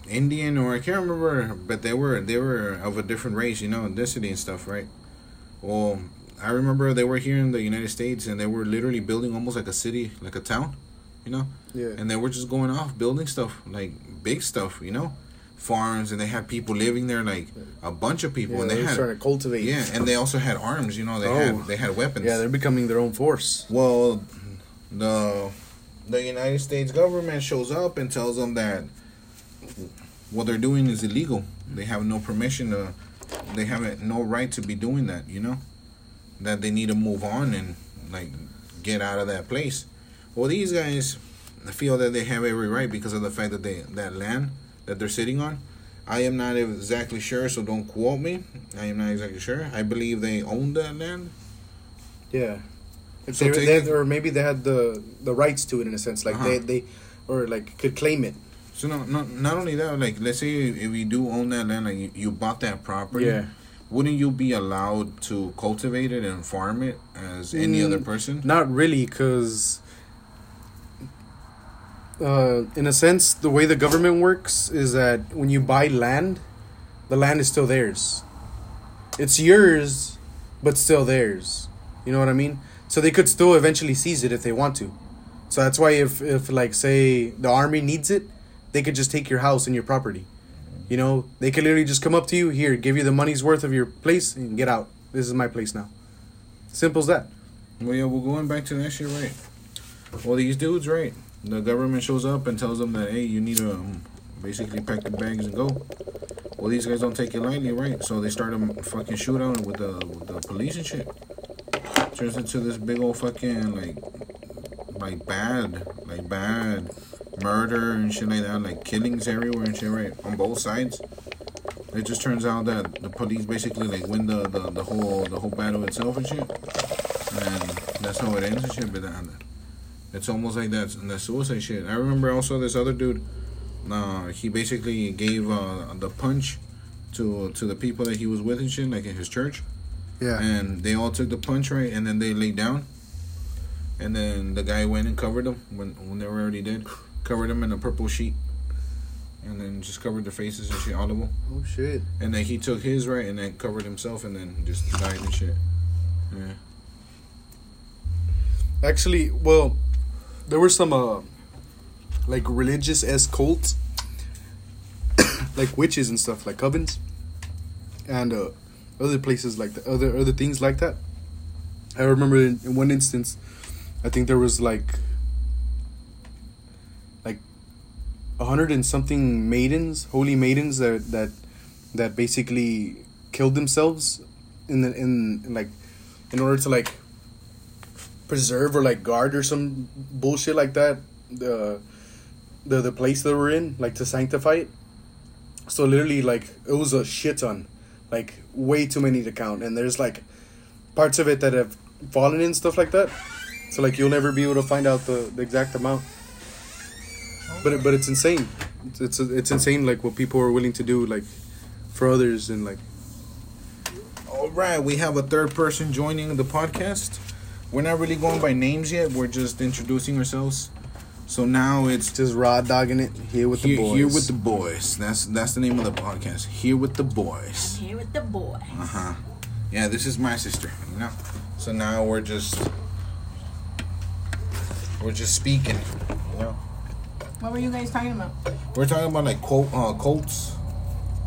Indian or I can't remember, but they were they were of a different race, you know, ethnicity and stuff, right? Well, I remember they were here in the United States and they were literally building almost like a city, like a town, you know, Yeah. and they were just going off building stuff, like big stuff, you know, farms, and they had people living there, like a bunch of people, yeah, and they they had starting to cultivate. yeah, and they also had arms. You know, they Oh. had they had weapons. yeah, they're becoming their own force. well, the the United States government shows up and tells them that what they're doing is illegal. They have no permission to. They have no right to be doing that. You know, that they need to move on and like get out of that place. Well, these guys feel that they have every right because of the fact that they that land that they're sitting on. I am not exactly sure, so don't quote me. I am not exactly sure. I believe they own that land. Yeah. If So they, they had, or maybe they had the the rights to it in a sense, like Uh-huh. they they or like could claim it. So no, not not only that, like let's say if you do own that land, like you, you bought that property, Yeah. wouldn't you be allowed to cultivate it and farm it as any Mm, other person? Not really, because uh, in a sense, the way the government works is that when you buy land, the land is still theirs. It's yours, but still theirs. You know what I mean? So they could still eventually seize it if they want to. So that's why if if like say the army needs it, they could just take your house and your property. You know, they could literally just come up to you here, give you the money's worth of your place, and get out. This is my place now. Simple as that. Well, yeah, we're going back to that shit, right? Well, these dudes, right? The government shows up and tells them that, hey, you need to um, basically pack the bags and go. Well, these guys don't take it lightly, right? So they start a fucking shootout with the with the police and shit. Turns into this big old fucking like, like bad, like bad murder and shit like that, like killings everywhere and shit, right? On both sides. It just turns out that the police basically like win the, the, the whole the whole battle itself and shit and that's how it ends and shit. But that, it's almost like that that suicide shit. I remember also this other dude. Uh, he basically gave uh, the punch to to the people that he was with and shit, like in his church, Yeah. and they all took the punch right, and then they laid down, and then the guy went and covered them when when they were already dead, covered them in a purple sheet, and then just covered their faces and shit, all of them, Oh shit. and then he took his right and then covered himself and then just died and shit. Yeah. Actually, well, there were some uh, like religious s cults, like witches and stuff, like covens, and uh, other places like the other other things like that. I remember in, in one instance, I think there was like like a hundred and something maidens, holy maidens that that that basically killed themselves in the in, in like in order to like preserve or like guard or some bullshit like that the the the place that we're in like to sanctify it. So literally like it was a shit ton. Like way too many to count. And there's like parts of it that have fallen and stuff like that. So like you'll never be able to find out the, the exact amount. But but it's insane. It's it's, it's insane like what people are willing to do like for others and like All right, we have a third person joining the podcast. We're not really going by names yet. We're just introducing ourselves. So now it's just raw dogging it here with here, the boys here with the boys. That's that's the name of the podcast. Here with the boys. Here with the boy. Uh huh. Yeah, this is my sister. You know. So now we're just we're just speaking. You know. What were you guys talking about? We're talking about like cult, uh, cults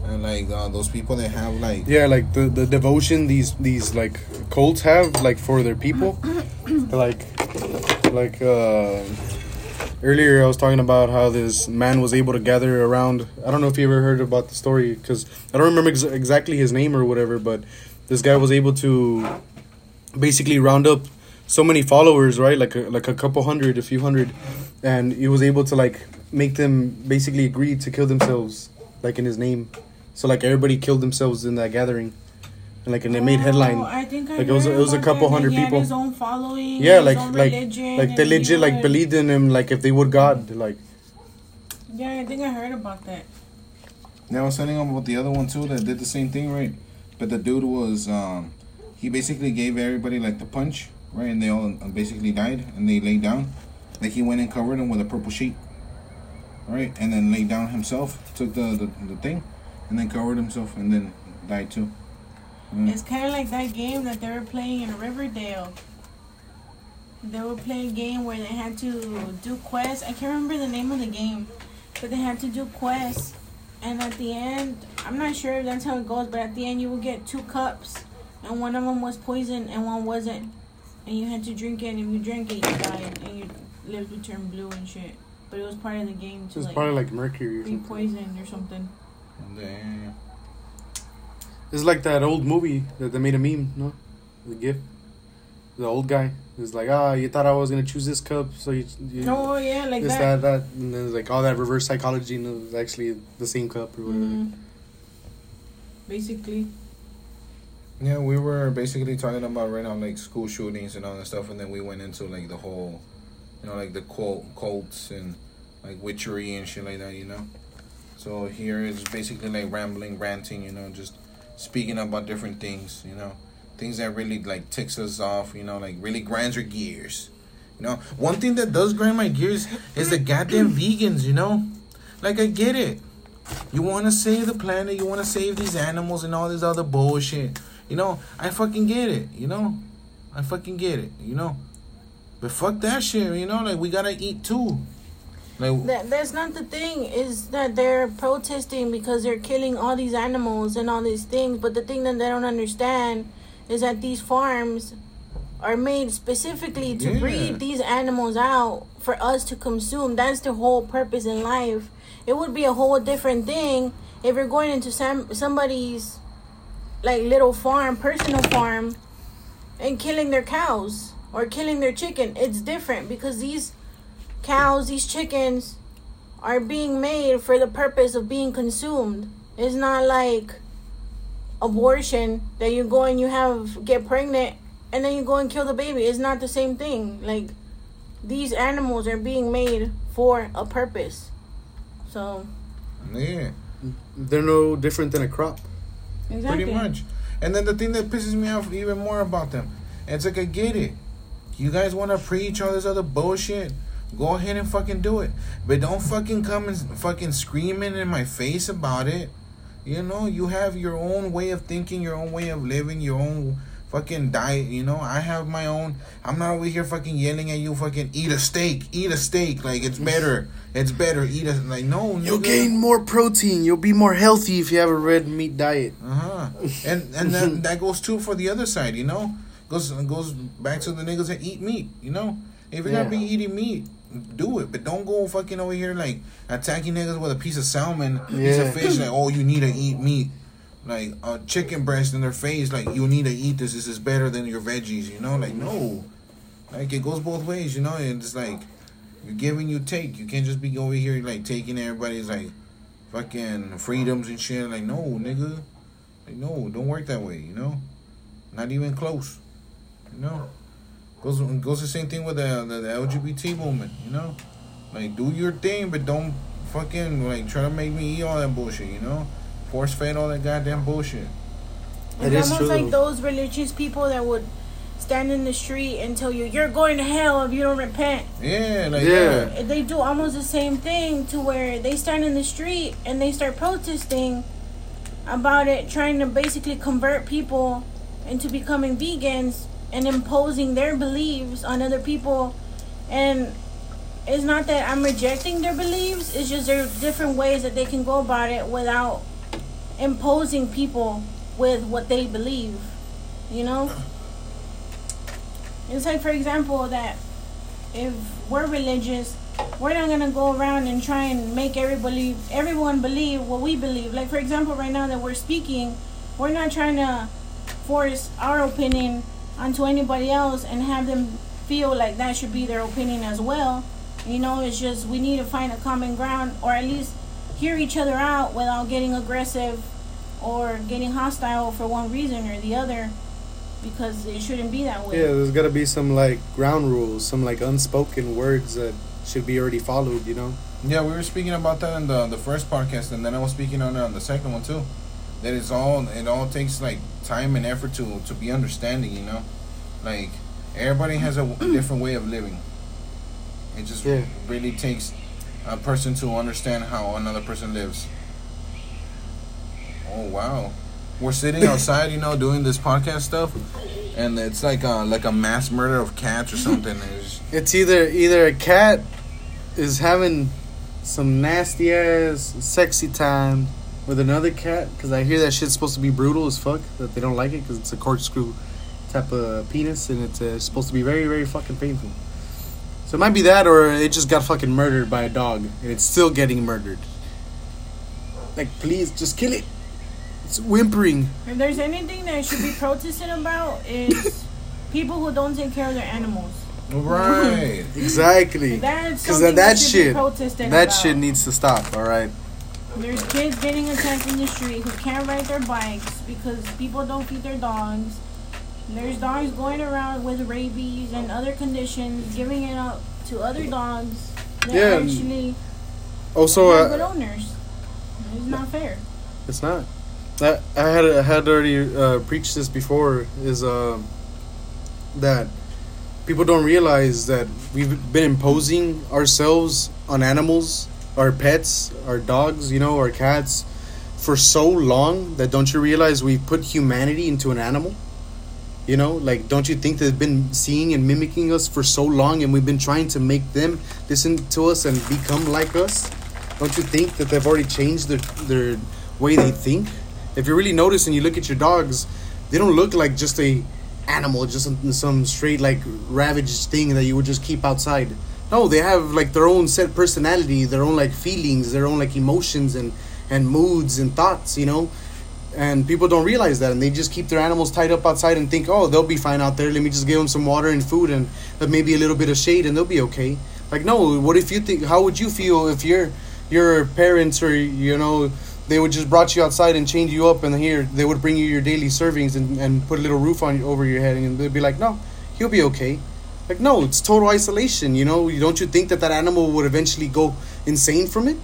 and like uh, those people that have like Yeah, like the, the devotion these these like cults have like for their people. like like uh earlier I was talking about how this man was able to gather around I don't know if you ever heard about the story cuz I don't remember ex- exactly his name or whatever, but this guy was able to basically round up so many followers, right? Like a, like a couple hundred, a few hundred, and he was able to like make them basically agree to kill themselves like in his name. So like everybody killed themselves in that gathering, and like and it made headline. Oh, I think I Like, it was- it was a couple that, hundred that he had people. his own following. Yeah, his like own like religion, like they and he legit like believed in him. Like if they would God, like Yeah, I think I heard about that. Yeah, I was telling him about the other one too that did the same thing, right? But the dude was, um, he basically gave everybody like the punch, right? And they all uh, basically died and they laid down. Like he went and covered them with a purple sheet, right? And then laid down himself, took the, the, the thing, and then covered himself and then died too. Mm. It's kind of like that game that they were playing in Riverdale. They were playing a game where they had to do quests. I can't remember the name of the game, but they had to do quests. And at the end, I'm not sure if that's how it goes, but at the end, you would get two cups, and one of them was poison and one wasn't. And you had to drink it, and if you drank it, you died, and your lips would turn blue and shit. But it was part of the game to it's like, probably like mercury or be something. poisoned or something. Yeah. It's like that old movie that they made a meme, no? The gift. The old guy is like, ah, you thought I was gonna choose this cup, so you, you Oh yeah, like this, that. that, that, and then it's like all that reverse psychology, and it was actually the same cup or whatever. Mhm. Basically. Yeah, we were basically talking about right now like school shootings and all that stuff, and then we went into like the whole, you know, like the cult, cults and like witchery and shit like that, you know. So here is basically like rambling, ranting, you know, just speaking about different things, you know, things that really like ticks us off, you know, like really grinds our gears. You know, one thing that does grind my gears is the goddamn vegans, you know. Like I get it. You want to save the planet, you want to save these animals and all this other bullshit. You know, I fucking get it, you know? I fucking get it, you know? But fuck that shit, you know? Like, we gotta eat too. Like, That that's not the thing. Is that they're protesting because they're killing all these animals and all these things. But the thing that they don't understand is that these farms are made specifically to Yeah. breed these animals out for us to consume. That's the whole purpose in life. It would be a whole different thing if you're going into some somebody's like little farm, personal farm, and killing their cows or killing their chicken. It's different because these cows, these chickens are being made for the purpose of being consumed. It's not like abortion that you go and you have get pregnant and then you go and kill the baby. It's not the same thing. Like these animals are being made for a purpose. So yeah, They're no different than a crop. exactly. pretty much. And then the thing that pisses me off even more about them, it's like, I get it. You guys wanna preach all this other bullshit? Go ahead and fucking do it. But don't fucking come and fucking screaming in my face about it. You know, you have your own way of thinking, your own way of living, your own fucking diet. You know, I have my own. I'm not over here fucking yelling at you. Fucking eat a steak, eat a steak. Like it's better. It's better. Eat a like no. You'll gain more protein. You'll be more healthy if you have a red meat diet. Uh huh. And and then that goes too for the other side. You know, goes goes back to the niggas that eat meat. You know, if you're gonna be eating meat, do it. But don't go fucking over here like attacking niggas with a piece of salmon, piece Yeah. of fish. Like oh, you need to eat meat. Like a chicken breast in their face. Like you need to eat this. This is better than your veggies. You know, like no. Like it goes both ways. You know, and it's like you're giving, you take. You can't just be over here like taking everybody's like fucking freedoms and shit. Like no, nigga. Like, no, don't work that way, you know? Not even close. You know? Goes goes the same thing with the, the, the LGBT movement, you know? Like do your thing, but don't fucking like try to make me eat all that bullshit, you know? Force fed all that goddamn bullshit. It's It is almost true, like those religious people that would stand in the street and tell you you're going to hell if you don't repent. Yeah, like Yeah. that. they do almost the same thing to where they stand in the street and they start protesting about it trying to basically convert people into becoming vegans and imposing their beliefs on other people and it's not that I'm rejecting their beliefs it's just there are different ways that they can go about it without imposing people with what they believe you know it's like for example that if we're religious, we're not gonna go around and try and make everybody, everyone believe what we believe. Like for example, right now that we're speaking, we're not trying to force our opinion onto anybody else and have them feel like that should be their opinion as well. You know, it's just we need to find a common ground or at least hear each other out without getting aggressive or getting hostile for one reason or the other because it shouldn't be that way. Yeah, there's gotta be some like ground rules, some like unspoken words that should be already followed. You know. Yeah, we were speaking about that in the the first podcast, and then I was speaking on it on the second one too. That it's all it all takes like time and effort to to be understanding. You know, like everybody has a different way of living. It just Yeah. really takes a person to understand how another person lives. Oh wow, we're sitting outside, you know, doing this podcast stuff, and it's like a like a mass murder of cats or something. It's, It's either either a cat is having some nasty ass sexy time with another cat because I hear that shit's supposed to be brutal as fuck that they don't like it because it's a corkscrew type of penis and it's uh, supposed to be very very fucking painful. So it might be that or it just got fucking murdered by a dog and it's still getting murdered. Like please just kill it. It's whimpering. If there's anything that should be protested about is people who don't take care of their animals. right. Exactly. Because something that, that, shit, be that about. shit needs to stop. All right. There's kids getting attacked in the street who can't ride their bikes because people don't feed their dogs. There's dogs going around with rabies and other conditions, giving it up to other dogs that Yeah, and actually Also, have good owners. It's not fair. it's not. I, I had I had already uh, preached this before. Is uh, that people don't realize that we've been imposing ourselves on animals, our pets, our dogs, you know, our cats, for so long that don't you realize we've put humanity into an animal? You know, like don't you think they've been seeing and mimicking us for so long, and we've been trying to make them listen to us and become like us? Don't you think that they've already changed their their way they think? If you really notice and you look at your dogs, they don't look like just a animal, just some, some straight like ravaged thing that you would just keep outside. No, they have like their own set personality, their own like feelings, their own like emotions and and moods and thoughts, you know. And people don't realize that, and they just keep their animals tied up outside and think, oh, they'll be fine out there. Let me just give them some water and food and maybe a little bit of shade, and they'll be okay. Like, no, what if you think? How would you feel if your your parents or you know they would just brought you outside and change you up, and here they would bring you your daily servings and, and put a little roof on over your head, and they'd be like, no, he'll be okay. Like, no, it's total isolation. You know, don't you think that that animal would eventually go insane from it?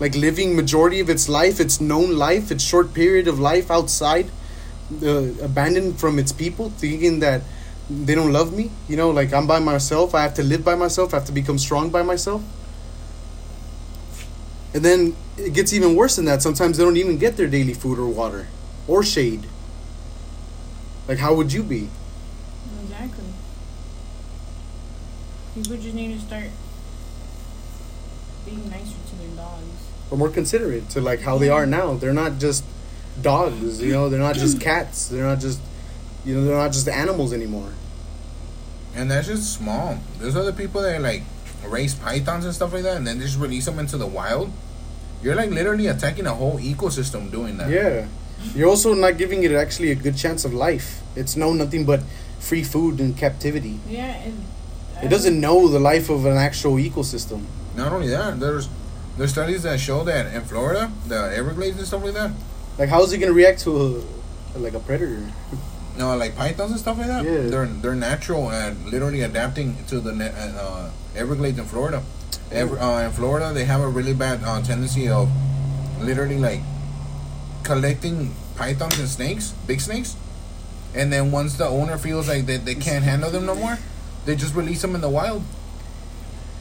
like living majority of its life, its known life, its short period of life outside, uh, abandoned from its people, thinking that they don't love me. You know, like I'm by myself. I have to live by myself. I have to become strong by myself. And then it gets even worse than that. Sometimes they don't even get their daily food or water or shade. Like, how would you be? Exactly. People just need to start being nicer to their dogs. Or more considerate to like how they are now. They're not just dogs. You know, they're not just cats. They're not just, you know, they're not just animals anymore. And that's just small. There's other people that like raise pythons and stuff like that, and then just release them into the wild. You're like literally attacking a whole ecosystem doing that. Yeah. You're also not giving it actually a good chance of life. It's known nothing but free food and captivity. Yeah, and It doesn't know the life of an actual ecosystem. Not only that, there's there's studies that show that in Florida, the Everglades and stuff like that, Like, how is it gonna react to a, like a predator? no, like pythons and stuff like that. Yeah. They're they're natural and literally adapting to the ne- uh, Everglades in Florida. Ever, uh, in Florida, they have a really bad uh, tendency of literally like collecting pythons and snakes, big snakes, and then once the owner feels like they, they can't handle them no more, they just release them in the wild.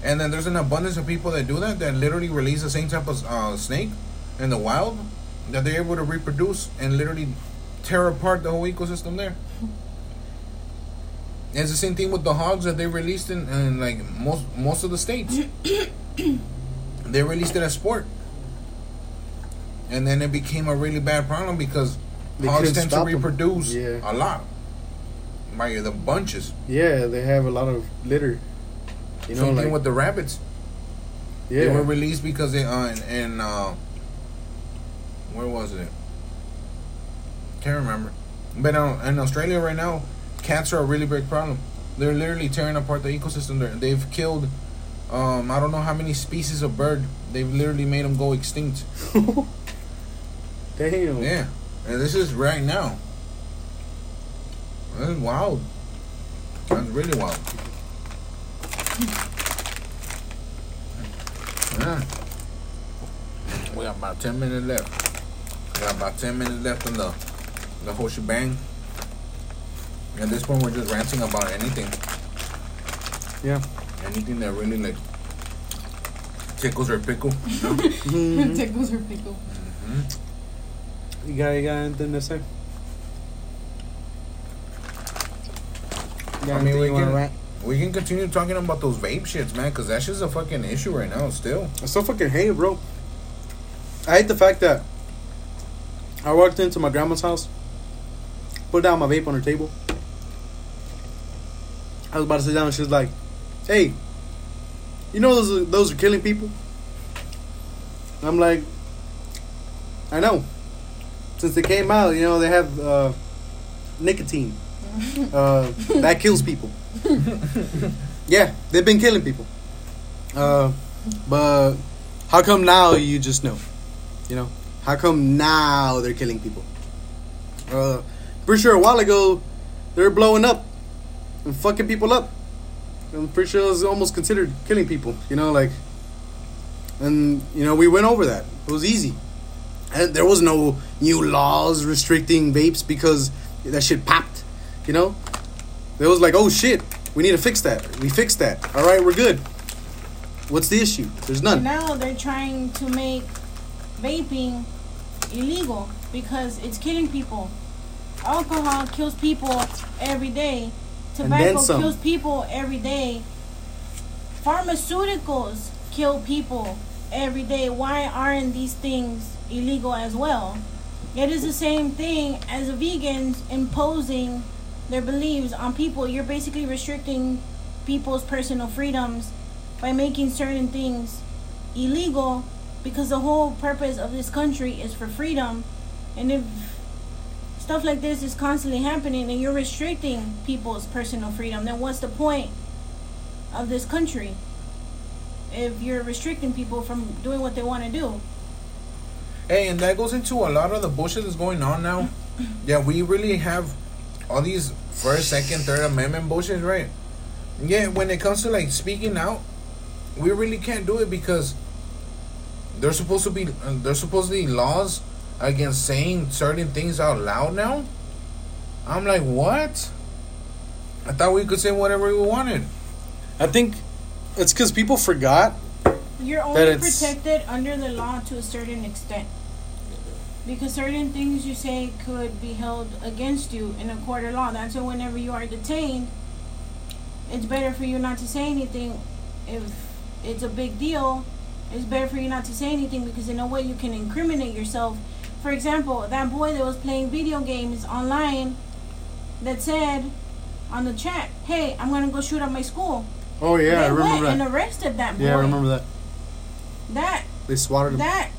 And then there's an abundance of people that do that that literally release the same type of uh, snake in the wild that they're able to reproduce and literally tear apart the whole ecosystem there. And it's the same thing with the hogs that they released in, in like most most of the states. they released it as sport, and then it became a really bad problem because They hogs tend to reproduce Yeah. a lot by the bunches. Yeah, they have a lot of litter. You know, same like thing with the rabbits. yeah, They were released because they uh in, in uh where was it? Can't remember. But uh, in Australia right now, cats are a really big problem. They're literally tearing apart the ecosystem there. They've killed um I don't know how many species of bird they've literally made them go extinct. Damn. Yeah, and this is right now. That's wild. That's really wild. Yeah. We got about ten minutes left. We got about ten minutes left in the the whole shebang. At this point, we're just ranting about anything, Yeah. anything that really like tickles or pickle. You know? Tickles or pickle. Mm-hmm. You got, you got anything to say? Got I mean, we can- rant? We can continue talking about those vape shits, man, because that's just a fucking issue right now. Still, I still fucking hate it, bro. I hate the fact that I walked into my grandma's house, put down my vape on her table. I was about to sit down, and she was like, "Hey, you know those are, those are killing people." I'm like, "I know. Since they came out, you know they have uh, nicotine uh, that kills people. yeah, they've been killing people. Uh, but how come now you just know? You know, how come now they're killing people? Uh, pretty sure a while ago they were blowing up and fucking people up. I'm pretty sure it was almost considered killing people. You know, like, and you know we went over that. It was easy, and there was no new laws restricting vapes because that shit popped. You know, it was like, oh shit, we need to fix that. We fixed that. All right, we're good. What's the issue? There's none. Now they're trying to make vaping illegal because it's killing people. Alcohol kills people every day. Tobacco kills people every day. Pharmaceuticals kill people every day. Why aren't these things illegal as well? It is the same thing as vegans imposing their beliefs on people. You're basically restricting people's personal freedoms by making certain things illegal because the whole purpose of this country is for freedom. And if stuff like this is constantly happening and you're restricting people's personal freedom, then what's the point of this country? If you're restricting people from doing what they want to do. hey, and that goes into a lot of the bullshit that's going on now. Yeah, we really have all these first, second, third amendment bullshit, right? Yeah, when it comes to like speaking out, we really can't do it because there's supposed to be there's supposed to be laws against saying certain things out loud now. I'm like, what? I thought we could say whatever we wanted. I think it's because people forgot. You're That only it's- protected under the law to a certain extent. Because certain things you say could be held against you in a court of law. That's why whenever you are detained, it's better for you not to say anything if it's a big deal. It's better for you not to say anything because in a way you can incriminate yourself. For example, that boy that was playing video games online that said on the chat, "Hey, I'm gonna go shoot up my school." Oh yeah, I they remember went that. and arrested that boy. Yeah, I remember that. That They swatted him. that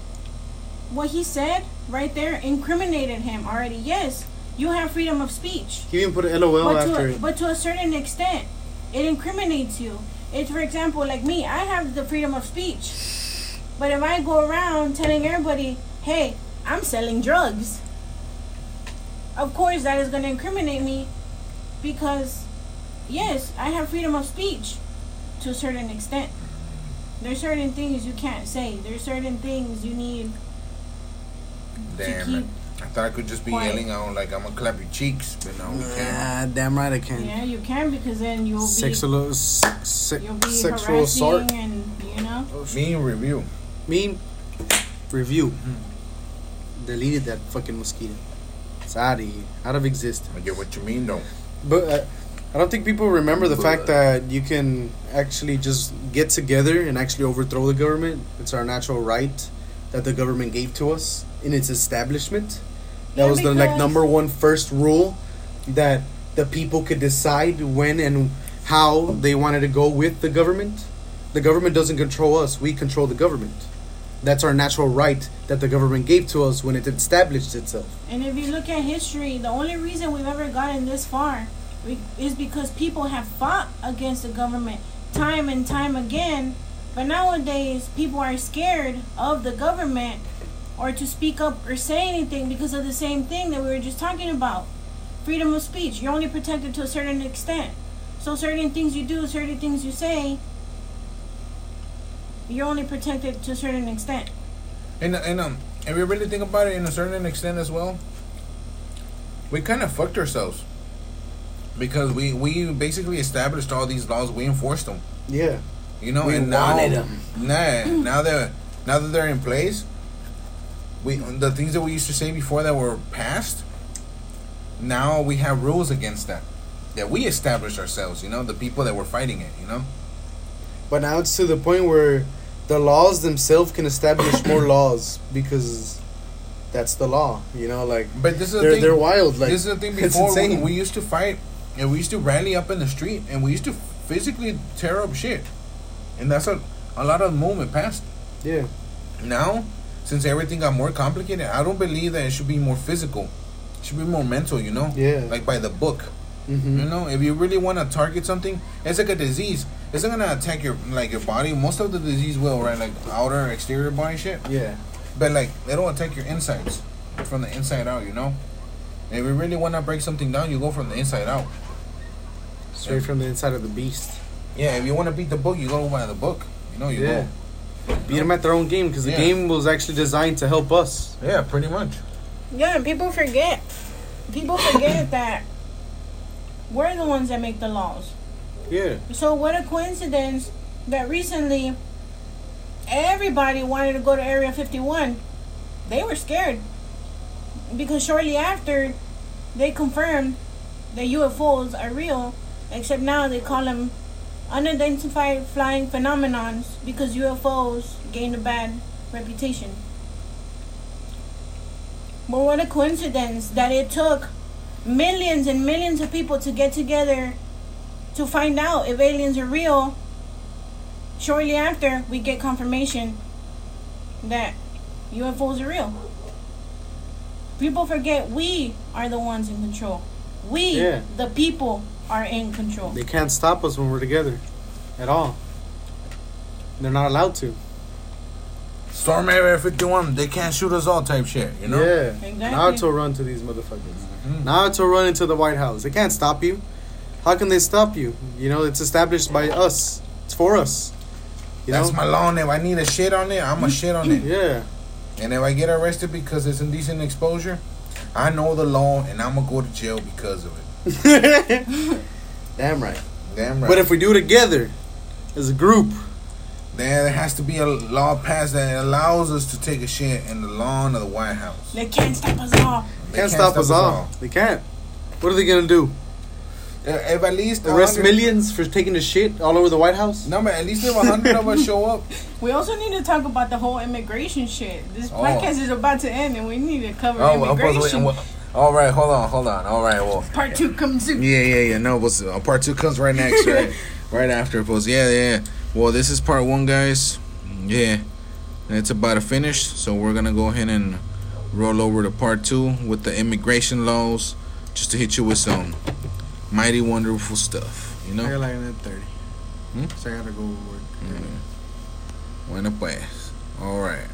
what he said right there incriminated him already. Yes, you have freedom of speech, He even put an LOL but after to a, it. but to a certain extent, it incriminates you. It's for example, like me, I have the freedom of speech, but if I go around telling everybody, "Hey, I'm selling drugs," of course that is going to incriminate me, because yes, I have freedom of speech to a certain extent. There's certain things you can't say. There's certain things you need Damn it. I thought I could just be quiet. yelling out like I'm gonna clap your cheeks, but no, we can't. Ah, damn right I can. Yeah, you can because then you'll be Sexual, se- se- you'll be sexual harassing assault. and you know. Me in review. Me review. Deleted that fucking mosquito. It's out of here, out of existence. I get what you mean though. But uh, I don't think people remember the fact that you can actually just get together and actually overthrow the government. It's our natural right that the government gave to us in its establishment. That Yeah, was the like number one first rule that the people could decide when and how they wanted to go with the government. The government doesn't control us; we control the government. That's our natural right that the government gave to us when it established itself. And if you look at history, the only reason we've ever gotten this far we- is because people have fought against the government time and time again But nowadays, people are scared of the government or to speak up or say anything because of the same thing that we were just talking about. Freedom of speech. You're only protected to a certain extent. So certain things you do, certain things you say, you're only protected to a certain extent. And and um, if you really think about it, in a certain extent as well, we kind of fucked ourselves because we we basically established all these laws. We enforced them. Yeah. You know, We and now, wanted 'em. Nah, now that now that they're in place, we the things that we used to say before that were passed. Now we have rules against that. That we established ourselves. You know, the people that were fighting it. You know. But now it's to the point where the laws themselves can establish more laws because that's the law. You know, like But this is the they're thing. they're wild. Like this is the thing. Before we, we used to fight, and we used to rally up in the street, and we used to physically tear up shit, and that's a a lot of the movement passed. yeah. Now, since everything got more complicated, I don't believe that it should be more physical. It should be more mental. You know, Yeah. like by the book. hmm You know, if you really want to target something, it's like a disease. It's not gonna attack your like your body. Most of the disease will, right? Like outer, exterior body shit. Yeah. But like they don't attack your insides from the inside out, you know. If you really want to break something down, you go from the inside out. Straight from the inside of the beast. Yeah, if you want to beat the book, you go by the book. You know, you Yeah. Beat them at their own game because the Yeah. game was actually designed to help us. Yeah, pretty much. Yeah, and people forget. People forget that we're the ones that make the laws. Yeah. So what a coincidence that recently everybody wanted to go to Area 51. They were scared because shortly after they confirmed that UFOs are real, except now they call them unidentified flying phenomenons because UFOs gained a bad reputation. But what a coincidence that it took millions and millions of people to get together to find out if aliens are real. Shortly after, we get confirmation that UFOs are real. People forget we are the ones in control. We, Yeah. the people, are in control. They can't stop us when we're together, at all. They're not allowed to. Storm Area 51, they can't shoot us all type shit, you know? Yeah. Exactly. Naruto run to these motherfuckers. Mhm. Naruto run into the White House. They can't stop you. How can they stop you? You know, it's established by us. It's for us. You That's know? my law. And if I need a shit on it, I'm a shit on it. yeah. And if I get arrested because it's indecent exposure, I know the law and I'm going to go to jail because of it. Damn right. Damn right. But if we do it together, as a group, then there has to be a law passed that allows us to take a shit in the lawn of the White House. They can't stop us all. They can't, stop, us all. They can't. What are they gonna do? Uh, If at least Arrest millions for taking a shit all over the White House? No, but at least if a hundred of us show up, We also need to talk about the whole immigration shit. This Oh. podcast is about to end, and we need to cover Oh, immigration. well, all right, hold on, hold on. All right, well, Part two comes soon. yeah, yeah, yeah. No, but uh, part two comes right next, right? right after, post. Yeah, yeah. Well, this is part one, guys. Yeah, and it's about to finish, so we're gonna go ahead and roll over to part two with the immigration laws, just to hit you with some mighty wonderful stuff. You know. I got like another 30. Hmm? So I gotta go work. Mm. Bueno pues. All right.